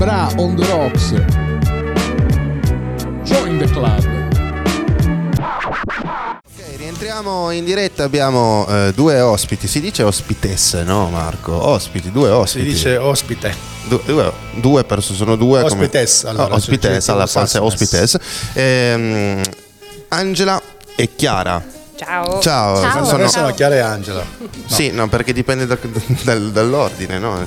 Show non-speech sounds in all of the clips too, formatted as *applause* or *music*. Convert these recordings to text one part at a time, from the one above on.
Bra on the rocks. Join the club. Ok, rientriamo in diretta, abbiamo eh, due ospiti, si dice ospitesse, no Marco? Ospiti, due Si ospiti. dice ospite. Du- due, due persone, sono due. come- Ospites, allora, Oh, ospites, cioè, alla falsa Sassenes. ospites. Ehm, Angela e Chiara. Ciao. Ciao, Ciao. sono- Sono, sono Chiara e Angela. Sì, no, perché dipende da- dal- dall'ordine, no?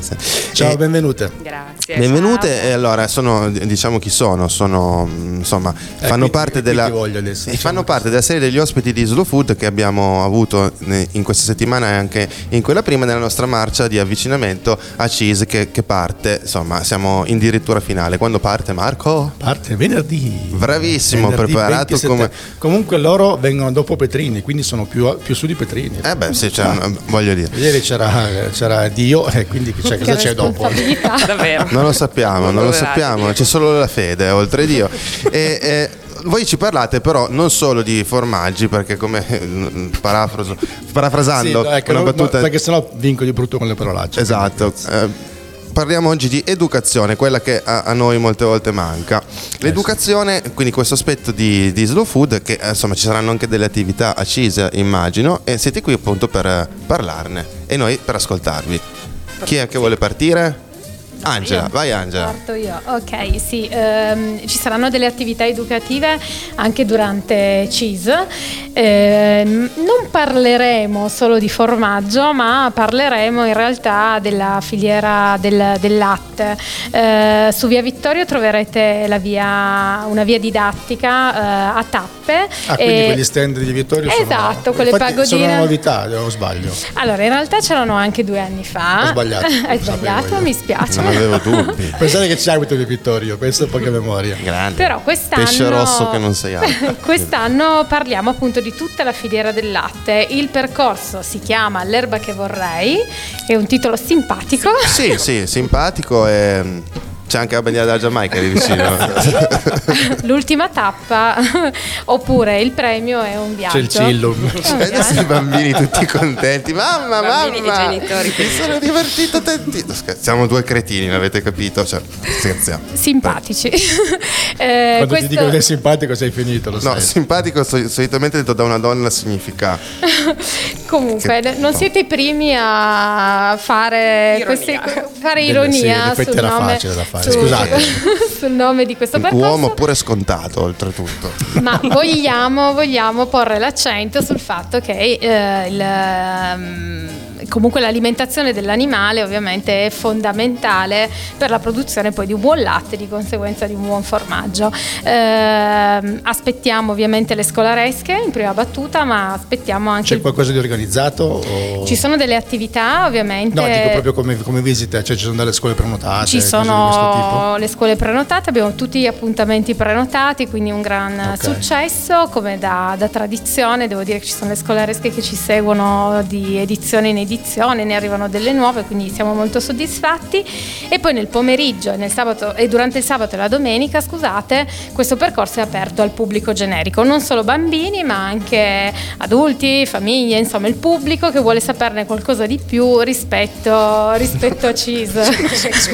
Ciao, E- benvenute. Grazie. Benvenute ciao. e allora sono diciamo chi sono, sono mm, insomma fanno qui- parte qui della adesso, diciamo fanno parte della serie degli ospiti di Slow Food che abbiamo avuto in questa settimana e anche in quella prima nella nostra marcia di avvicinamento a Cheese che, che parte, insomma siamo in dirittura finale. Quando parte Marco? Parte venerdì. Bravissimo, Venerdì preparato 27. come- Comunque loro vengono dopo Petrini, quindi sono più, più su di Petrini. Eh beh sì, cioè, voglio dire. Ieri c'era, c'era Dio e quindi cioè, cosa c'è dopo? *laughs* Davvero. Non lo sappiamo, non lo Poverati. sappiamo, c'è solo la fede, oltre Dio. E, e voi ci parlate però non solo di formaggi, perché come eh, parafraso- parafrasando Sì, ecco, una no, no, battuta... perché sennò vinco di brutto con le parolacce. Esatto. eh, Parliamo oggi di educazione, quella che a, a noi molte volte manca. L'educazione, quindi questo aspetto di, di slow food, che eh, insomma ci saranno anche delle attività a CISA, immagino, e siete qui appunto per eh, parlarne e noi per ascoltarvi. Chi è che vuole partire? Angela, vai Angela. Parto io. Ok, sì, ehm, ci saranno delle attività educative anche durante CIS. Ehm, non parleremo solo di formaggio, ma parleremo in realtà della filiera del, del latte. Eh, su Via Vittorio troverete la via- una via didattica eh, a tappe. Ah, quindi e- quegli stand di Vittorio sono... Esatto, quelle infatti Sono pagodine. una novità, o sbaglio? Allora, in realtà c'erano anche due anni fa. Ho sbagliato, *laughs* Hai sbagliato, io. mi spiace. Non avevo dubbi. *laughs* Pensate che c'è abito di Vittorio, penso a poca memoria. Grande. Però quest'anno Pesce rosso che non sei altro. *laughs* quest'anno parliamo appunto di tutta la filiera del latte. Il percorso si chiama L'erba che vorrei, è un titolo simpatico. Sì, sì, simpatico e c'è anche la bandiera della Giamaica lì vicino. *laughs* L'ultima tappa *laughs* oppure il premio è un viaggio. C'è il cillum. *laughs* È E adesso i bambini tutti contenti. Mamma, Bambini mamma. genitori Mi sono divertito tantissimo. Siamo due cretini, l'avete capito? Cioè, scherziamo. Simpatici. Eh, Quando questo- ti dico che sei simpatico sei finito, lo No, sai. simpatico so- solitamente detto da una donna significa Comunque, Che- non siete i primi a fare, Ironia. queste- fare ironia sì, sul, era nome, facile da fare, sul- scusate. *laughs* sul nome di questo percorso. uomo pure scontato, oltretutto. Ma vogliamo, vogliamo porre l'accento sul fatto che eh, il, ehm, comunque l'alimentazione dell'animale ovviamente è fondamentale per la produzione poi di un buon latte di conseguenza di un buon formaggio. Ehm, aspettiamo ovviamente le scolaresche in prima battuta, ma aspettiamo anche... C'è il- qualcosa di organizzato? O... Ci sono delle attività ovviamente... No, dico proprio come, come visite, cioè ci sono delle scuole prenotate, Ci sono le scuole prenotate, abbiamo tutti gli appuntamenti prenotati, quindi un gran Ok. successo come da, da tradizione. Devo dire che ci sono le scolaresche che ci seguono di edizione in edizione, ne arrivano delle nuove, quindi siamo molto soddisfatti. E poi nel pomeriggio e, nel sabato, e durante il sabato e la domenica, scusate, questo percorso è aperto al pubblico generico, non solo bambini, ma anche adulti, famiglie, insomma il pubblico che vuole saperne qualcosa di più rispetto, rispetto a CIS.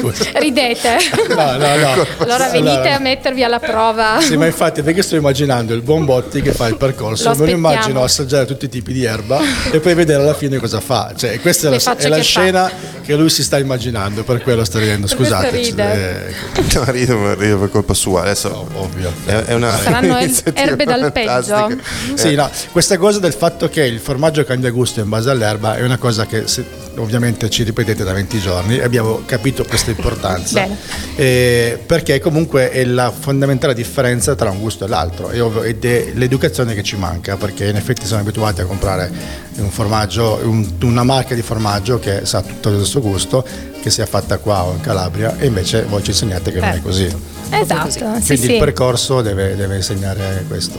*laughs* *laughs* Ridete. No, no, no. Allora venite Allora- a mettervi alla prova. Sì, ma infatti perché sto immaginando il buon Botti che fa il percorso, Lo me lo immagino assaggiare tutti i tipi di erba e poi vedere alla fine cosa fa. Cioè, questa è la, è la scena che lui si sta immaginando, per quello sta ridendo. Scusate. ride. eh, *laughs* No, rido, rido per colpa sua. Adesso ovvio. è, è una Saranno *laughs* er- erbe dal peggio. Sì, no, questa cosa del fatto che il formaggio cambia gusto in base all'erba è una cosa che se- ovviamente ci ripetete da 20 giorni e abbiamo capito questa importanza. *laughs* Eh, perché comunque è la fondamentale differenza tra un gusto e l'altro ed è l'educazione che ci manca perché in effetti siamo abituati a comprare un formaggio, un- una marca di formaggio che sa tutto il suo gusto, che sia fatta qua o in Calabria e invece voi ci insegnate che non è Eh. così. Esatto, sì, Quindi sì. il percorso deve, deve insegnare questo.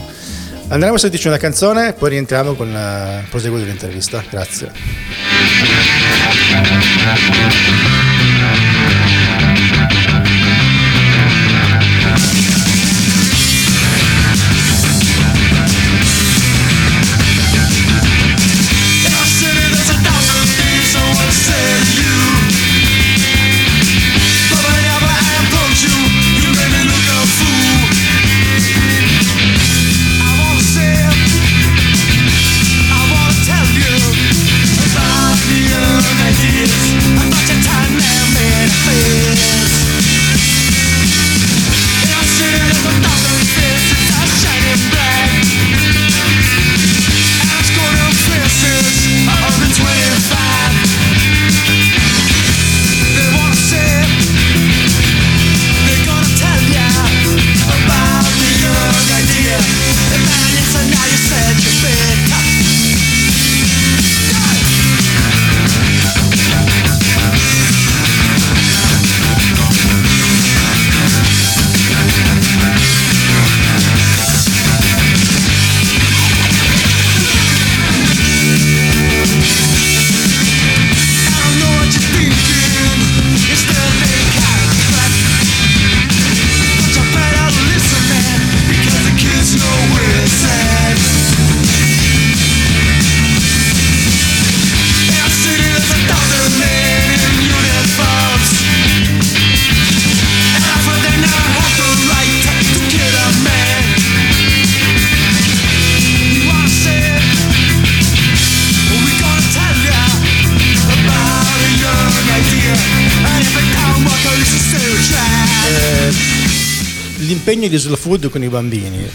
Andremo a sentirci una canzone, poi rientriamo con il proseguo dell'intervista. Grazie. L'impegno di slow food con i bambini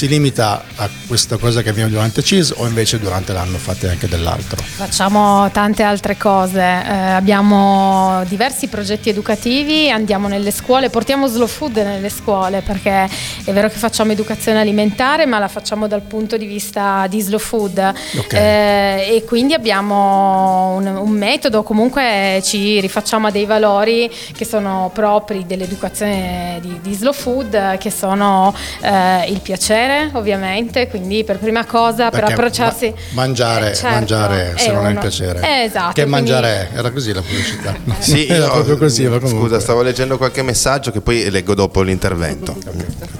si limita a questa cosa che avviene durante CIS o invece durante l'anno fate anche dell'altro? Facciamo tante altre cose, eh, abbiamo diversi progetti educativi, andiamo nelle scuole, portiamo slow food nelle scuole perché è vero che facciamo educazione alimentare ma la facciamo dal punto di vista di slow food Ok. Eh, e quindi abbiamo un, un metodo, comunque ci rifacciamo a dei valori che sono propri dell'educazione di, di slow food che sono eh, il piacere ovviamente, quindi per prima cosa per Perché approcciarsi... ma- mangiare, Eh, certo, mangiare se non è il uno- piacere. Eh, esatto. Che quindi- mangiare è? Era così la pubblicità. *laughs* Sì, era io- proprio così. ma comunque. Scusa, stavo leggendo qualche messaggio che poi leggo dopo l'intervento.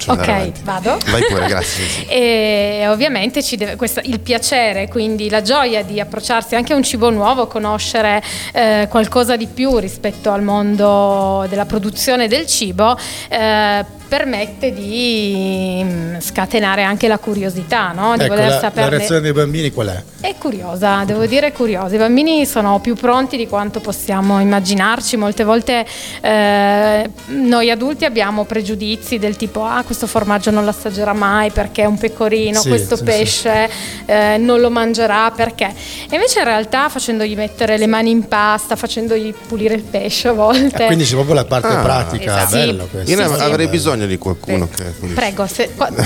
Ok, avanti. vado. Vai pure, grazie. sì. *laughs* E ovviamente ci deve, questa- il piacere, quindi la gioia di approcciarsi anche a un cibo nuovo, conoscere eh, qualcosa di più rispetto al mondo della produzione del cibo, eh, permette di mm, scatenare anche la curiosità, no? di Ecco, voler la, la reazione dei bambini qual è? È curiosa, devo dire curiosa. I bambini sono più pronti di quanto possiamo immaginarci. Molte volte eh, noi adulti abbiamo pregiudizi del tipo ah questo formaggio non lo assaggerà mai perché è un pecorino, Sì, questo sì, pesce eh, non lo mangerà perché. E invece in realtà facendogli mettere le mani in pasta, facendogli pulire il pesce a volte. Eh, quindi c'è proprio la parte Ah, pratica, esatto. bello Sì. questo. Io Sì, sì. avrei bisogno di qualcuno che. Prego, se, qua, *laughs*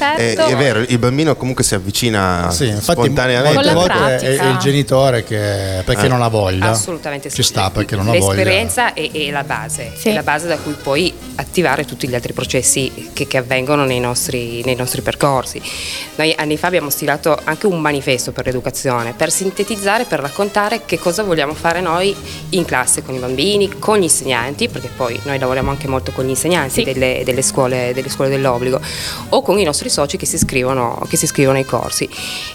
aperto. È, è vero, il bambino comunque si avvicina Sì, infatti spontaneamente. molte volte è, il genitore che perché Eh. non ha voglia. Assolutamente sì. Ci sta perché non ha voglia. L'esperienza è, è la base, Sì. è la base da cui poi attivare tutti gli altri processi che, che avvengono nei nostri, nei nostri percorsi. Noi anni fa abbiamo stilato anche un manifesto per l'educazione, per sintetizzare, per raccontare che cosa vogliamo fare noi in classe con i bambini, con gli insegnanti, perché poi noi lavoriamo anche molto con gli insegnanti Sì. delle, delle scuole, delle scuole dell'obbligo, o con i nostri soci che si iscrivono, che si iscrivono ai corsi.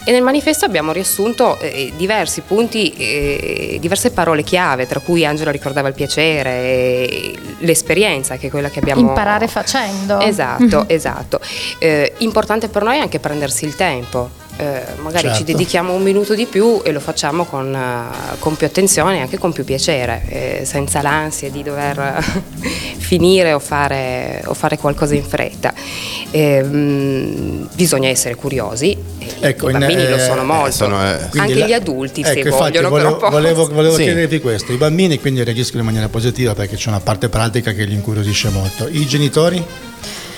E nel manifesto abbiamo riassunto eh, diversi punti, eh, diverse parole chiave, tra cui Angela ricordava il piacere, eh, l'esperienza, che è quella che abbiamo... Imparare facendo. Esatto, Mhm. esatto. Eh, importante per noi è anche prendersi il tempo. Eh, magari ci Certo. dedichiamo un minuto di più e lo facciamo con, eh, con più attenzione e anche con più piacere, eh, senza l'ansia di dover *laughs* finire o fare, o fare qualcosa in fretta. Eh, mm, bisogna essere curiosi, e Ecco, i in- bambini lo eh, sono molto, sono, eh, anche la- gli adulti se ecco, infatti, vogliono volevo, però volevo, volevo Sì. chiedervi questo. I bambini quindi reagiscono in maniera positiva perché c'è una parte pratica che li incuriosisce molto. I genitori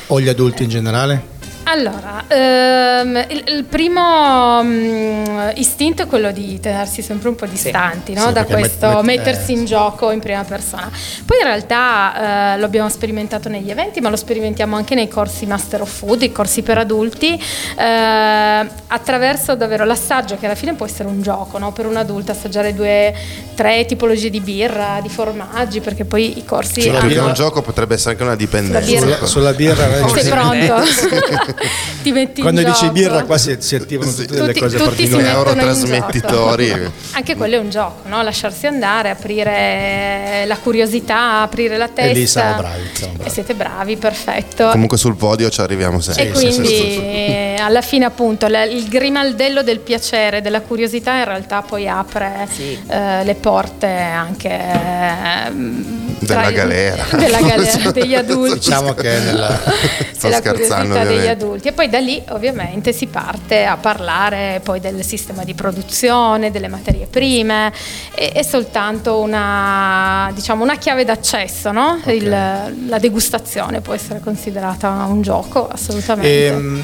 o gli adulti in generale? Allora, ehm, il, il primo mm, istinto è quello di tenersi sempre un po' distanti no? Sì, da perché met- questo, met- mettersi eh, in gioco in prima persona. Poi in realtà eh, lo abbiamo sperimentato negli eventi, ma lo sperimentiamo anche nei corsi Master of Food, i corsi per adulti, eh, attraverso davvero l'assaggio che alla fine può essere un gioco no? per un adulto, assaggiare due, tre tipologie di birra, di formaggi, perché poi i corsi... Sulla che birra- un gioco potrebbe essere anche una dipendenza. birra. Sulla, sulla birra Sei sì. pronto? *laughs* *laughs* *laughs* Ti metti in Quando dici gioco. birra qua si, si attivano tutte delle Tutti- cose tutti si Noi particolari. neurotrasmettitori. Anche quello è un gioco, no? lasciarsi andare, aprire la curiosità, aprire la testa. E lì siamo bravi, siamo bravi. E siete bravi, perfetto. Comunque sul podio ci arriviamo sempre. e quindi eh, alla fine appunto la- il grimaldello del piacere, della curiosità in realtà poi apre Sì. eh, le porte anche ehm, Della galera. *laughs* della *laughs* galera degli adulti. Diciamo che nella, *laughs* Sto della scherzando, curiosità degli adulti e poi da lì ovviamente si parte a parlare poi del sistema di produzione, delle materie prime, è, è soltanto una, diciamo, una chiave d'accesso, no? Il- la degustazione può essere considerata un gioco assolutamente. Ehm,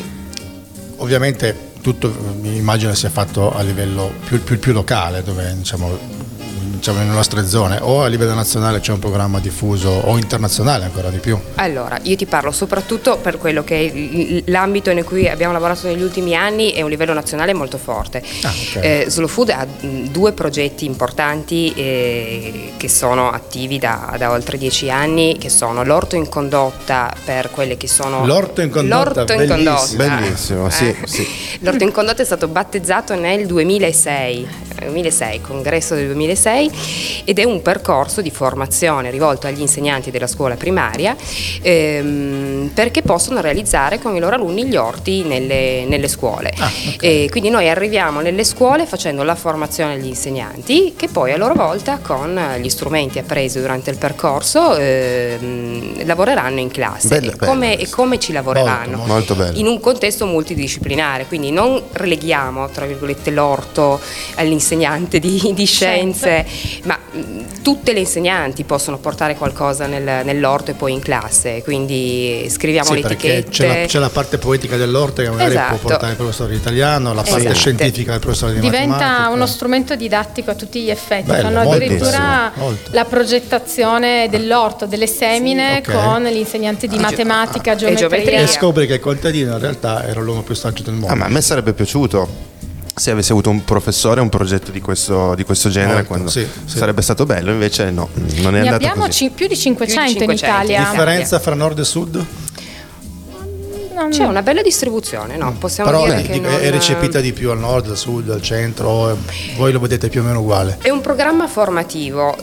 ovviamente tutto mi immagino sia fatto a livello più, più- più locale, dove diciamo, diciamo nelle nostre zone, o a livello nazionale c'è un programma diffuso, o internazionale ancora di più. Allora, io ti parlo soprattutto per quello che è l'ambito in cui abbiamo lavorato negli ultimi anni è un livello nazionale molto forte. Ah, ok. Eh, Slow Food ha due progetti importanti eh, che sono attivi da, da oltre dieci anni, che sono l'orto in condotta per quelle che sono... L'orto in condotta, L'orto in bellissimo. condotta. Bellissimo, sì, Eh. sì. L'orto in condotta è stato battezzato nel 2006 2006, congresso del 2006 ed è un percorso di formazione rivolto agli insegnanti della scuola primaria ehm, perché possono realizzare con i loro alunni gli orti nelle, nelle scuole. Ah, okay. quindi noi arriviamo nelle scuole facendo la formazione agli insegnanti che poi a loro volta con gli strumenti appresi durante il percorso ehm, lavoreranno in classe. Bello, e, come, bello. e come ci lavoreranno? Molto, molto. In un contesto multidisciplinare, quindi non releghiamo tra virgolette l'orto all'insegnante di, di scienze, ma tutte le insegnanti possono portare qualcosa nel- nell'orto e poi in classe, quindi scriviamo Sì, le perché etichette. c'è la, c'è la parte poetica dell'orto che magari Esatto. può portare il professore di italiano, la parte Esatto. scientifica del professore di Diventa matematica. uno strumento didattico a tutti gli effetti. Bello, Fanno addirittura molto. la progettazione dell'orto, delle semine Sì, ok. con gli insegnanti di Ah, matematica, e geometria. geometria. E scopri che il contadino in realtà era l'uomo più saggio del mondo. Ah, ma a me sarebbe piaciuto se avessi avuto un professore un progetto di questo, di questo genere Molto, quando sì, sì. sarebbe stato bello invece no non è Ne andato abbiamo così ci- più di 500, Più di 500 in Italia. differenza fra nord e sud? Non- C'è una bella distribuzione, no? Possiamo Però dire eh, che dico, non- è recepita di più al nord, al sud, al centro, voi lo vedete più o meno uguale. È un programma formativo,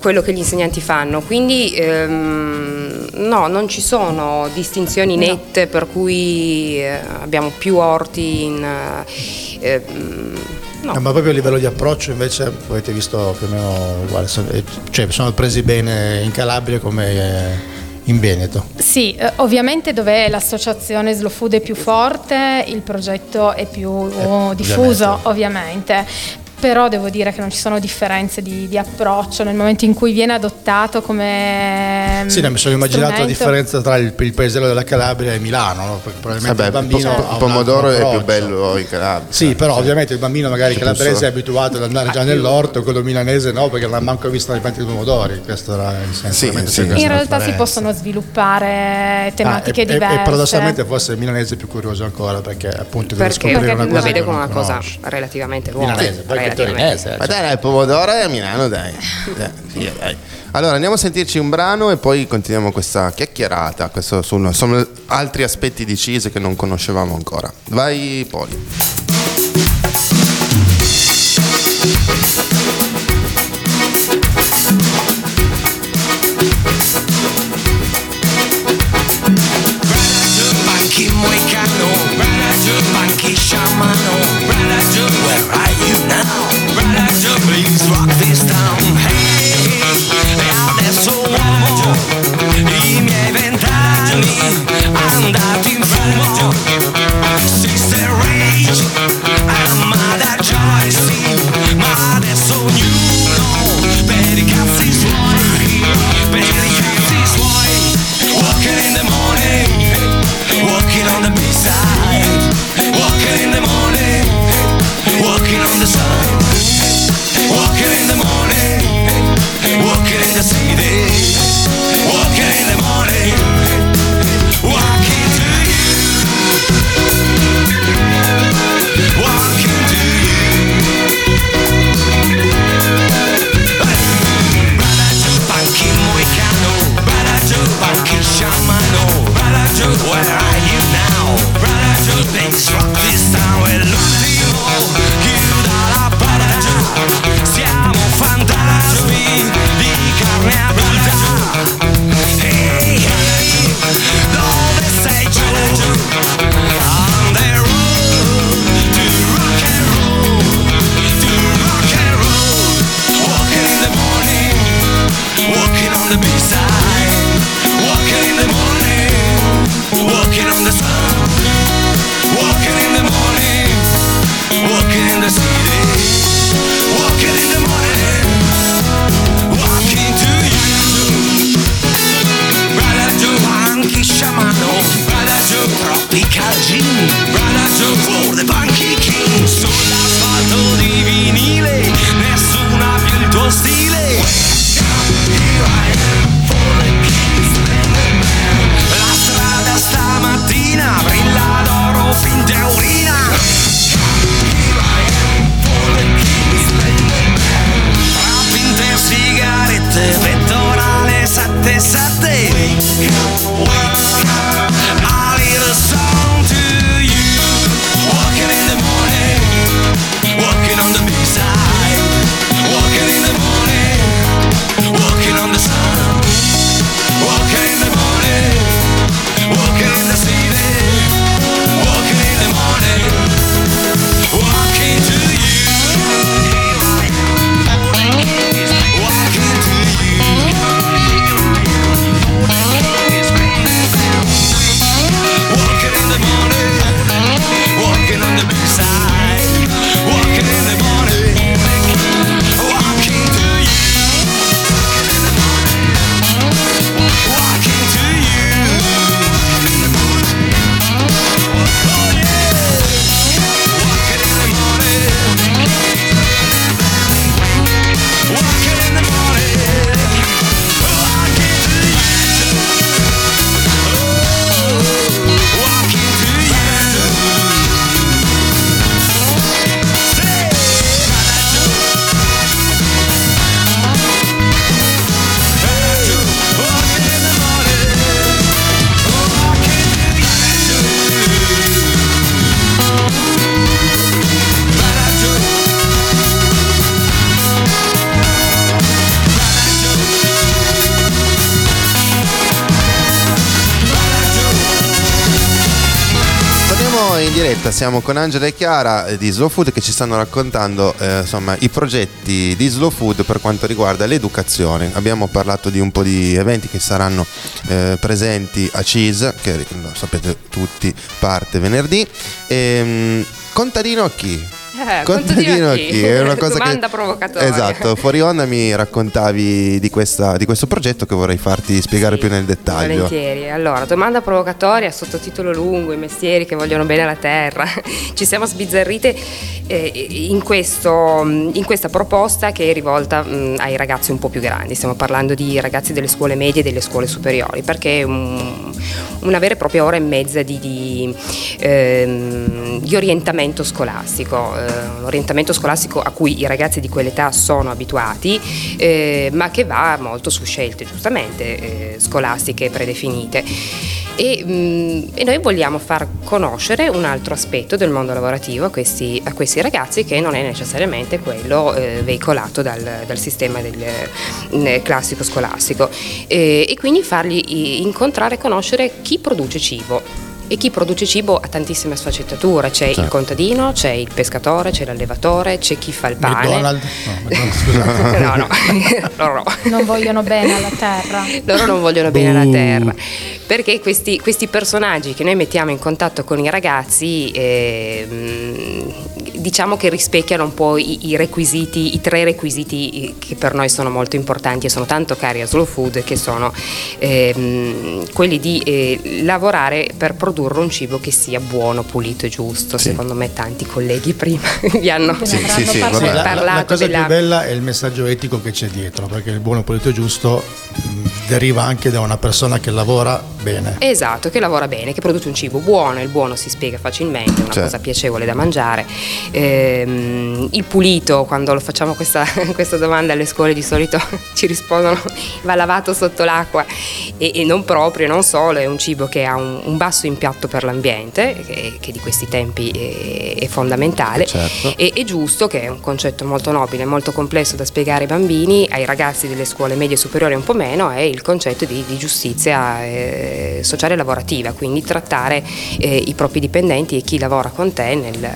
quello che gli insegnanti fanno, quindi ehm, no, non ci sono distinzioni nette per cui eh, abbiamo più orti in... eh, ehm, no. No, ma proprio a livello di approccio invece avete visto più o meno uguale, sono- eh, cioè sono presi bene in Calabria come eh, in Veneto. Sì, eh, ovviamente dove l'associazione Slow Food è più forte, il progetto è più oh, diffuso, ovviamente. Però devo dire che non ci sono differenze di, di approccio nel momento in cui viene adottato come. Sì, no, mi sono immaginato la differenza tra il, il paesello della Calabria e Milano, no? perché probabilmente Vabbè, il bambino il po- il pomodoro è più bello in Calabria Sì, però ovviamente il bambino magari C'è calabrese più è abituato ad andare già nell'orto, quello milanese no, perché non ha manco visto le piante di pomodori, questo era il senso. Sì, sì. In realtà si possono sviluppare tematiche Ah, e- e- diverse. E, paradossalmente forse il milanese è più curioso ancora perché appunto deve perché scoprire una la cosa vede che come una cosa relativamente nuova. Milanese, poi relativamente. torinese. ma dai il pomodoro è a Milano dai, *laughs* Dai, sì, dai. allora andiamo a sentirci un brano e poi continuiamo questa chiacchierata questo sono, sono altri aspetti di Cise che non conoscevamo ancora vai Poli Shamano, where now? things right. Siamo con Angela e Chiara eh, di Slow Food che ci stanno raccontando eh, insomma, i progetti di Slow Food per quanto riguarda l'educazione. Abbiamo parlato di un po' di eventi che saranno eh, presenti a CIS, che lo sapete tutti, parte venerdì. Ehm, contadino a chi? Eh, Contadino a chi? È una *laughs* cosa Domanda che... provocatoria. Esatto, fuori onda mi raccontavi di, questa- di questo progetto che vorrei farti spiegare Sì, più nel dettaglio. Volentieri. Allora, domanda provocatoria, sottotitolo lungo, i mestieri che vogliono bene alla terra. *laughs* Ci siamo sbizzarrite eh, in, questo- in questa proposta che è rivolta mh, ai ragazzi un po' più grandi. Stiamo parlando di ragazzi delle scuole medie e delle scuole superiori, perché è un- una vera e propria ora e mezza di, di, ehm, di orientamento scolastico. Eh, un orientamento scolastico a cui i ragazzi di quell'età sono abituati, eh, ma che va molto su scelte giustamente eh, scolastiche predefinite. E, mh, e noi vogliamo far conoscere un altro aspetto del mondo lavorativo a questi, a questi ragazzi che non è necessariamente quello eh, veicolato dal, dal sistema del, eh, classico scolastico e, e quindi fargli incontrare e conoscere chi produce cibo. E chi produce cibo ha tantissime sfaccettature, c'è il Certo. contadino, c'è il pescatore, c'è l'allevatore, c'è chi fa il pane. McDonald's? No, *laughs* no, no, *laughs* loro no. Non vogliono bene alla terra. Loro non vogliono bene alla terra. Perché questi, questi personaggi che noi mettiamo in contatto con i ragazzi, ehm, diciamo che rispecchiano un po' i, i requisiti, i tre requisiti eh, che per noi sono molto importanti e sono tanto cari a Slow Food, che sono ehm, quelli di eh, lavorare per produrre un cibo che sia buono, pulito e giusto. Sì. Secondo me tanti colleghi prima *laughs* vi hanno Sì, sì, sì, parlato. vabbè. La, la parlato cosa della- più bella è il messaggio etico che c'è dietro, perché il buono pulito e giusto deriva anche da una persona che lavora bene. Esatto, che lavora bene, che produce un cibo buono, il buono si spiega facilmente, è una Certo. cosa piacevole da mangiare. Ehm, il pulito, quando lo facciamo questa, *laughs* questa domanda alle scuole di solito *laughs* ci rispondono va lavato sotto l'acqua e, e non proprio, non solo, è un cibo che ha un, un basso impatto per l'ambiente, che, che di questi tempi è, è fondamentale. Certo. E è giusto, che è un concetto molto nobile, molto complesso da spiegare ai bambini, ai ragazzi delle scuole medie superiori un po' meno, è il concetto di, di giustizia eh, sociale e lavorativa, quindi trattare eh, i propri dipendenti e chi lavora con te nel,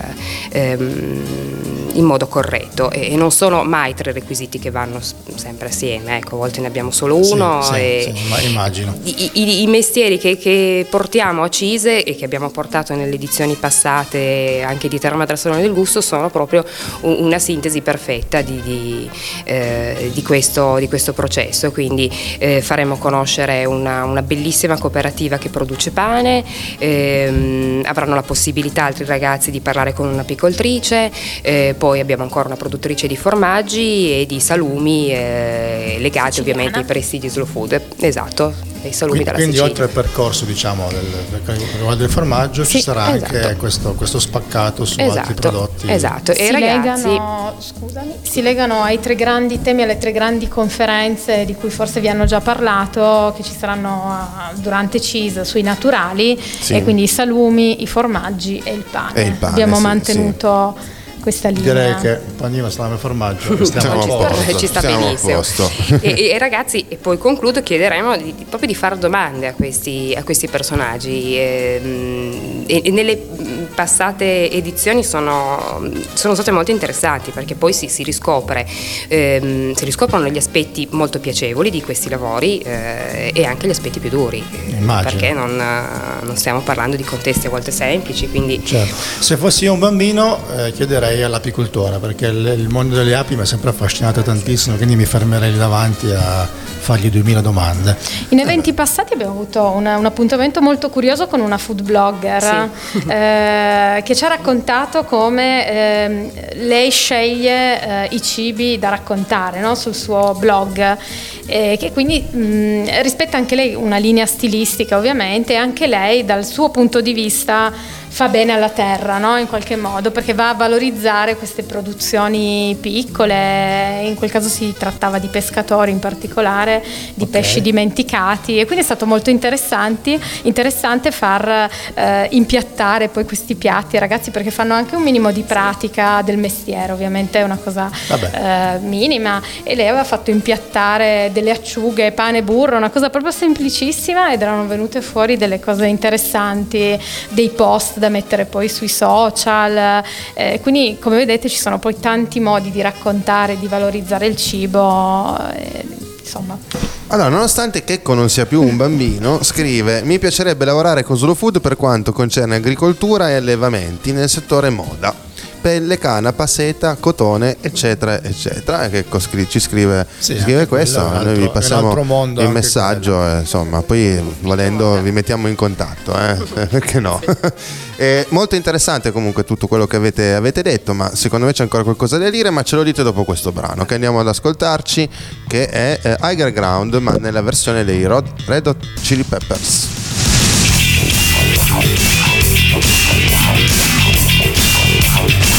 ehm, ー、in modo corretto e, non sono mai tre requisiti che vanno sempre assieme, ecco, a volte ne abbiamo solo uno. Sì, sì, sì, ma immagino. i, i- i mestieri che, che portiamo a Cise e che abbiamo portato nelle edizioni passate anche di Terra Madre Salone del Gusto sono proprio un- una sintesi perfetta di, di, eh, di questo, di questo processo. Quindi eh, faremo conoscere una, una bellissima cooperativa che produce pane, ehm, avranno la possibilità altri ragazzi di parlare con un'apicoltrice, eh, poi abbiamo ancora una produttrice di formaggi e di salumi eh, legati Siciliana. ovviamente ai presidi slow food. Esatto, dei salumi Quindi, dalla quindi Sicilia. oltre al percorso diciamo, del, del, del formaggio Sì, ci sarà anche esatto. questo, questo spaccato su altri Esatto, prodotti. esatto. E si, i ragazzi legano, scusami, si legano ai tre grandi temi, alle tre grandi conferenze di cui forse vi hanno già parlato, che ci saranno ah, durante CIS sui naturali, Sì. e quindi i salumi, i formaggi e il pane. E il pane, Abbiamo sì, mantenuto questa linea. Direi che panino, salame e formaggio stiamo *laughs* Siamo a posto. ci sta siamo a benissimo. posto. E, e- ragazzi, e poi concludo, chiederemo di- di- proprio di fare domande a questi, a questi personaggi. ehm, E, e nelle passate edizioni sono, sono state molto interessanti perché poi si, si riscopre, ehm, si riscoprono gli aspetti molto piacevoli di questi lavori eh, e anche gli aspetti più duri. Immagino. Perché non, non stiamo parlando di contesti a volte semplici, quindi Certo. Se fossi io un bambino eh, chiederei all'apicoltore perché il, il mondo delle api mi ha sempre affascinato tantissimo, quindi mi fermerei lì davanti a fargli 2000 domande. In eventi passati abbiamo avuto una- un appuntamento molto curioso con una food blogger *laughs* eh, che ci ha raccontato come ehm, lei sceglie eh, i cibi da raccontare no? sul suo blog e che quindi mh, rispetta anche lei una linea stilistica ovviamente e anche lei dal suo punto di vista fa bene alla terra no? in qualche modo perché va a valorizzare queste produzioni piccole, in quel caso si trattava di pescatori in particolare, di Ok. pesci dimenticati e quindi è stato molto interessante far eh, impiattare poi questi piatti ai ragazzi perché fanno anche un minimo di pratica del mestiere, ovviamente è una cosa eh, minima e lei aveva fatto impiattare delle acciughe, pane burro, una cosa proprio semplicissima ed erano venute fuori delle cose interessanti, dei posti da mettere poi sui social. eh, quindi come vedete ci sono poi tanti modi di raccontare, di valorizzare il cibo. eh, insomma, Allora, nonostante Checco non sia più un bambino, scrive: Mi piacerebbe lavorare con Slow Food per quanto concerne agricoltura e allevamenti nel settore moda. Pelle, canapa, seta, cotone, eccetera, eccetera. E scri- ci scrive, Sì, ci scrive questo. Noi vi passiamo il messaggio, eh, insomma, poi volendo vi mettiamo in contatto, eh? *laughs* perché no? È *laughs* molto interessante comunque tutto quello che avete, avete detto, ma secondo me c'è ancora qualcosa da dire, ma ce lo dite dopo questo brano che andiamo ad ascoltarci, che è eh, Higher Ground, ma nella versione dei Rod- Red Hot Chili Peppers. Stevie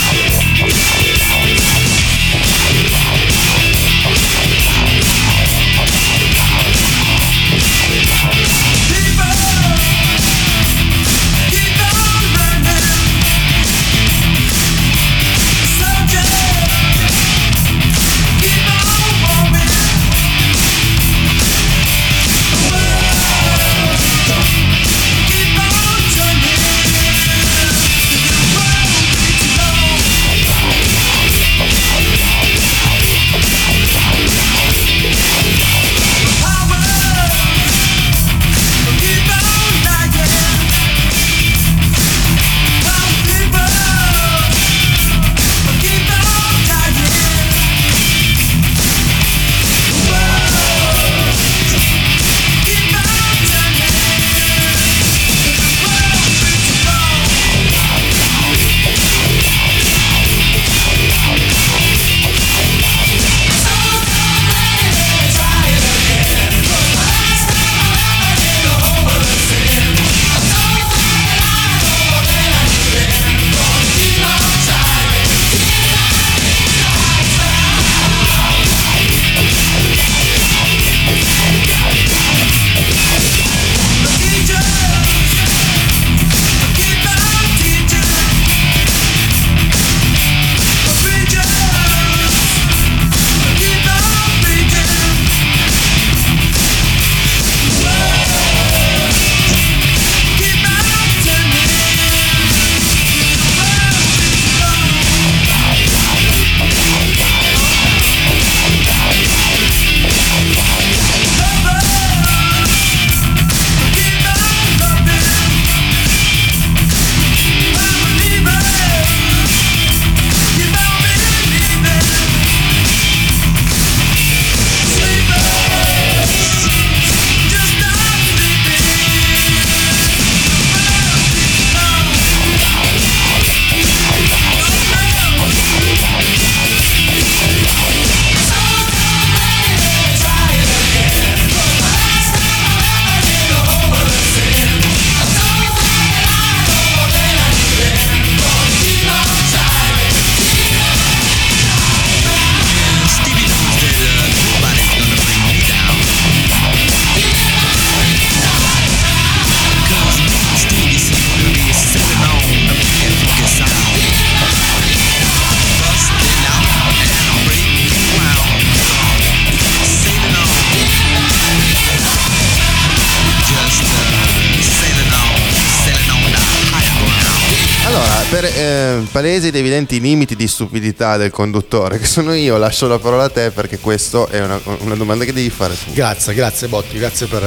palesi ed evidenti limiti di stupidità del conduttore, che sono io, lascio la parola a te perché questa è una, una domanda che devi fare tu. Grazie, grazie Botti, grazie per,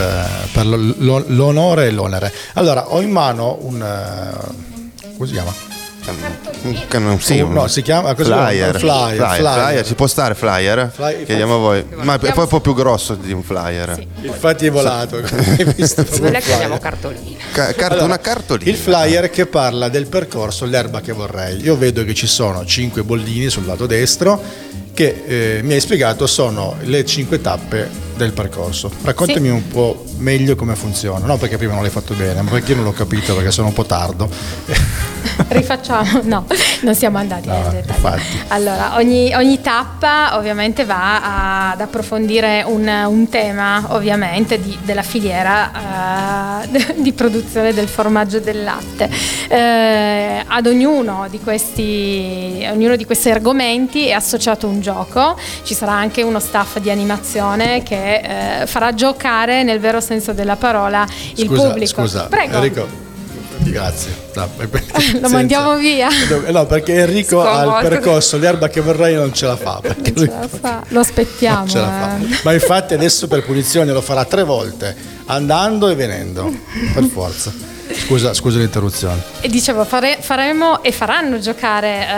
per lo- lo- l'onore e l'onere. Allora, ho in mano un... eh, come si chiama? Un sì, un no, si chiama- flyer. Flyer, flyer, flyer. flyer. ci può stare flyer? Flyer- Chiediamo a voi. Ma è poi un po' più grosso di un flyer. Infatti è volato, visto. noi la chiamiamo cartolina. Ca- cart- Allora, una cartolina. Il flyer che parla del percorso L'erba che vorrei. Io vedo che ci sono cinque bollini sul lato destro che eh, mi hai spiegato sono le cinque tappe del percorso. Raccontami Sì. un po' meglio come funziona. No, perché prima non l'hai fatto bene, ma perché io non l'ho capito perché sono un po' tardo. *laughs* Rifacciamo, no, non siamo andati No, nel dettaglio. infatti. Allora, ogni, ogni tappa ovviamente va ad approfondire un, un tema, ovviamente, di- della filiera eh, *laughs* di produzione del formaggio e del latte. Eh, ad ognuno di, questi, ognuno di questi argomenti è associato un gioco, ci sarà anche uno staff di animazione che eh, farà giocare nel vero senso della parola il Scusa, pubblico. scusa, Prego. Enrico, Grazie. No, *laughs* Lo senza- mandiamo via. No, perché Enrico ha il percorso, l'erba che vorrei non ce la fa. Non lui ce la fa. Lo aspettiamo. ce la fa. eh. Ma infatti adesso per punizione lo farà tre volte, andando e venendo, per forza. Scusa, scusa l'interruzione. E dicevo, fare- faremo e faranno giocare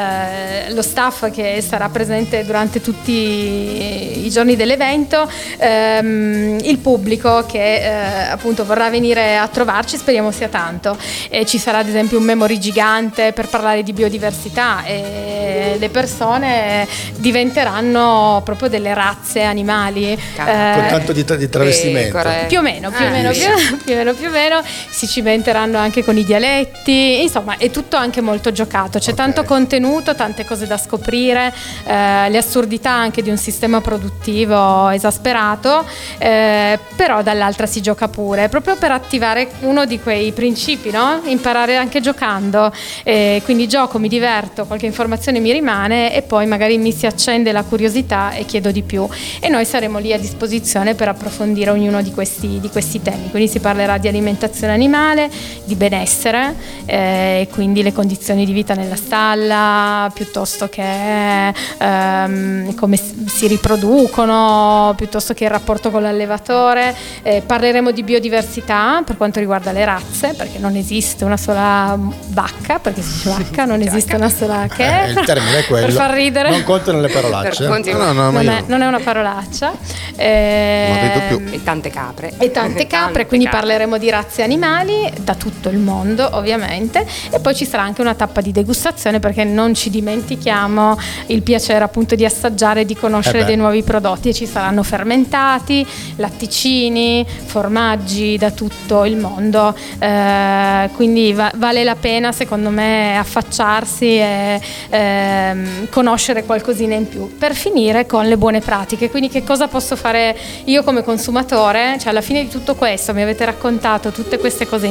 eh, lo staff che sarà presente durante tutti i giorni dell'evento, ehm, il pubblico che eh, appunto vorrà venire a trovarci, speriamo sia tanto. E ci sarà ad esempio un memory gigante per parlare di biodiversità e le persone diventeranno proprio delle razze animali. Con eh, tanto di, tra- di travestimento. Pecore. più o meno, più o Eh, meno, sì. più, *laughs* più o meno, più o meno, si cimenteranno anche con i dialetti, insomma è tutto anche molto giocato, c'è Ok. tanto contenuto, tante cose da scoprire, eh, le assurdità anche di un sistema produttivo esasperato, eh, però dall'altra si gioca pure, proprio per attivare uno di quei principi, no? imparare anche giocando, Eh, quindi gioco, mi diverto, qualche informazione mi rimane e poi magari mi si accende la curiosità e chiedo di più e noi saremo lì a disposizione per approfondire ognuno di questi, di questi temi. Quindi si parlerà di alimentazione animale, di benessere, eh, quindi le condizioni di vita nella stalla, piuttosto che ehm, come si riproducono, piuttosto che il rapporto con l'allevatore. Eh, parleremo di biodiversità per quanto riguarda le razze, perché non esiste una sola vacca, perché si dice *laughs* vacca, non esiste una sola che Eh, il termine è *laughs* quello. per far ridere. Non contano le parolacce. No, no, non, è, non è una parolaccia. Eh, Non rido più. E tante capre. e tante *laughs* capre, Tante quindi capre. parleremo di razze animali da tutto il mondo ovviamente. E poi ci sarà anche una tappa di degustazione perché non ci dimentichiamo il piacere appunto di assaggiare e di conoscere Eh dei nuovi prodotti. E ci saranno fermentati, latticini, formaggi da tutto il mondo, Eh, quindi va- vale la pena secondo me affacciarsi e ehm, conoscere qualcosina in più. Per finire con le buone pratiche, quindi che cosa posso fare io come consumatore? Cioè alla fine di tutto questo mi avete raccontato tutte queste cose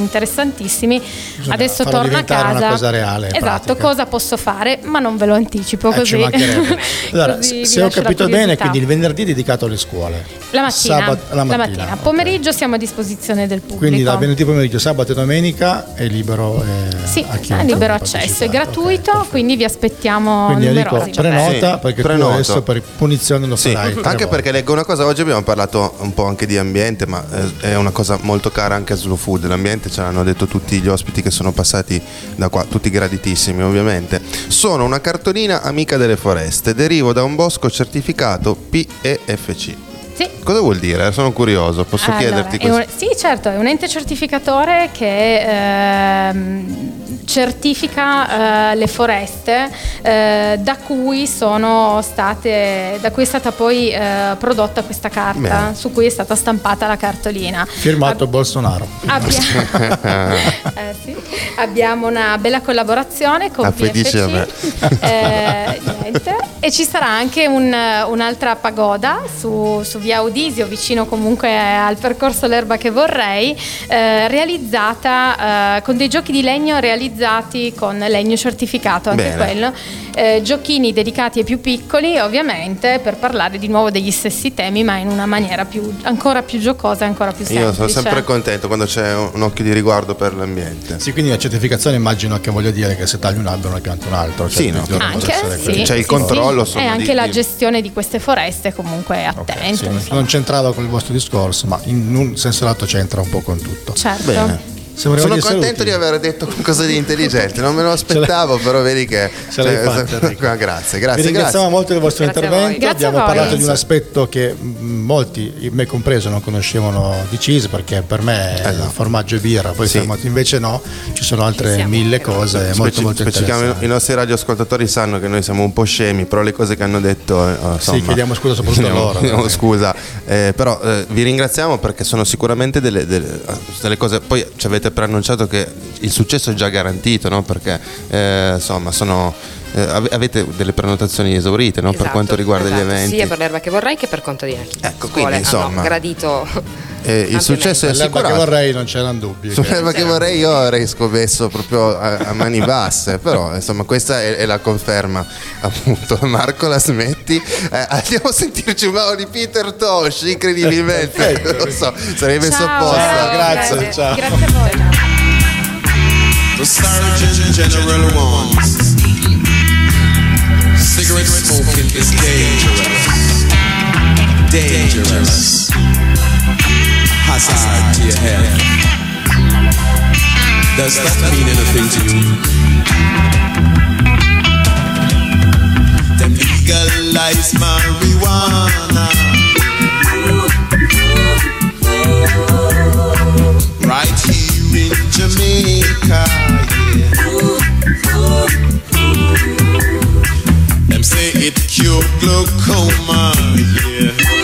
interessantissime, adesso farlo torno a casa. una cosa reale, Esatto, pratica. cosa posso fare? Ma non ve lo anticipo Eh, così. *laughs* Allora, Così se ho la capito bene, quindi il venerdì è dedicato alle scuole. La mattina, Sabato- la mattina, ok. pomeriggio siamo a disposizione del pubblico. Quindi dal venerdì pomeriggio, sabato e domenica è libero eh, Sì, a è libero accesso, è gratuito, perfetto. quindi vi aspettiamo Quindi numerosi. prenota Sì, perché prenoto. tu adesso per punizione lo Sì, farai. anche volte. perché leggo una cosa, oggi abbiamo parlato un po' anche di ambiente, ma eh, è una cosa molto cara anche a Slow Food. L'ambiente ce l'hanno detto tutti gli ospiti che sono passati da qua, tutti graditissimi ovviamente. Sono una cartolina amica delle foreste, derivo da un bosco certificato PEFC. Sì. Cosa vuol dire? Sono curioso, posso Allora, chiederti questo? un- sì, certo, è un ente certificatore che ehm, certifica eh, le foreste eh, da cui sono state, da cui è stata poi eh, prodotta questa carta, Bene. su cui è stata stampata la cartolina. Firmato Bolsonaro. Abbia- *laughs* *laughs* Eh, sì. Abbiamo una bella collaborazione con Ah. PFC Eh, e ci sarà anche un- un'altra pagoda su, su via Udisio, vicino comunque al percorso L'erba che vorrei, eh, realizzata eh, con dei giochi di legno realizzati con legno certificato, anche Bene. quello. Eh, giochini dedicati ai più piccoli, ovviamente, per parlare di nuovo degli stessi temi, ma in una maniera più, ancora più giocosa e ancora più semplice. Io sono sempre contento quando c'è un, occhio di riguardo per l'ambiente. Sì, quindi la certificazione immagino che voglia dire che se tagli un albero ne pianti un altro. Cioè, Sì, no. Anche, sì, C'è il sì, controllo, sì. e anche di- la di- gestione di queste foreste comunque Ok, attento. sì, non c'entrava con il vostro discorso, ma in un senso lato c'entra un po' con tutto. Certo. Bene. Sono contento utili. di aver detto qualcosa di intelligente, non me lo aspettavo, però vedi che... Ce l'hai cioè, fatta, *laughs* Enrico. ah, grazie, Vi grazie, ringraziamo grazie. molto del vostro Grazie intervento. Grazie Abbiamo parlato di un aspetto che molti, me compreso, non conoscevano di cheese perché per me è Eh, no. formaggio e birra, poi Sì. siamo- invece no, ci sono altre siamo, mille cose molto Speci- molto specificamente interessanti. i nostri radioascoltatori sanno che noi siamo un po' scemi, però le cose che hanno detto, eh, insomma, chiediamo scusa soprattutto a loro, chiediamo perché- scusa, Eh, però eh, vi ringraziamo perché sono sicuramente delle, delle- delle cose. Poi ci avete preannunciato che il successo è già garantito, no? Perché eh, insomma sono. eh, ave- avete delle prenotazioni esaurite no? per Esatto, quanto riguarda esatto, gli eventi. Sia per l'erba che vorrei che per conto di. Ecco, Scuole quindi, hanno insomma, gradito eh, il successo lei. è assicurato. Sull'erba che vorrei non c'erano dubbi. Sull'erba che vorrei io avrei scommesso proprio a, a mani *laughs* basse, però insomma questa è, è, la conferma appunto. *laughs* Marco la smetti, eh, andiamo a sentirci un bravo di Peter Tosh, incredibilmente, *laughs* Perfetto. lo so, sarebbe ciao, sopposta. Ciao, grazie, grazie, ciao. Grazie a voi. The Surgeon General warns Cigarette smoking is dangerous Dangerous hazard to your head. Does that mean anything to you? Them legalize marijuana. Right here in Jamaica. Them say it cure glaucoma, yeah.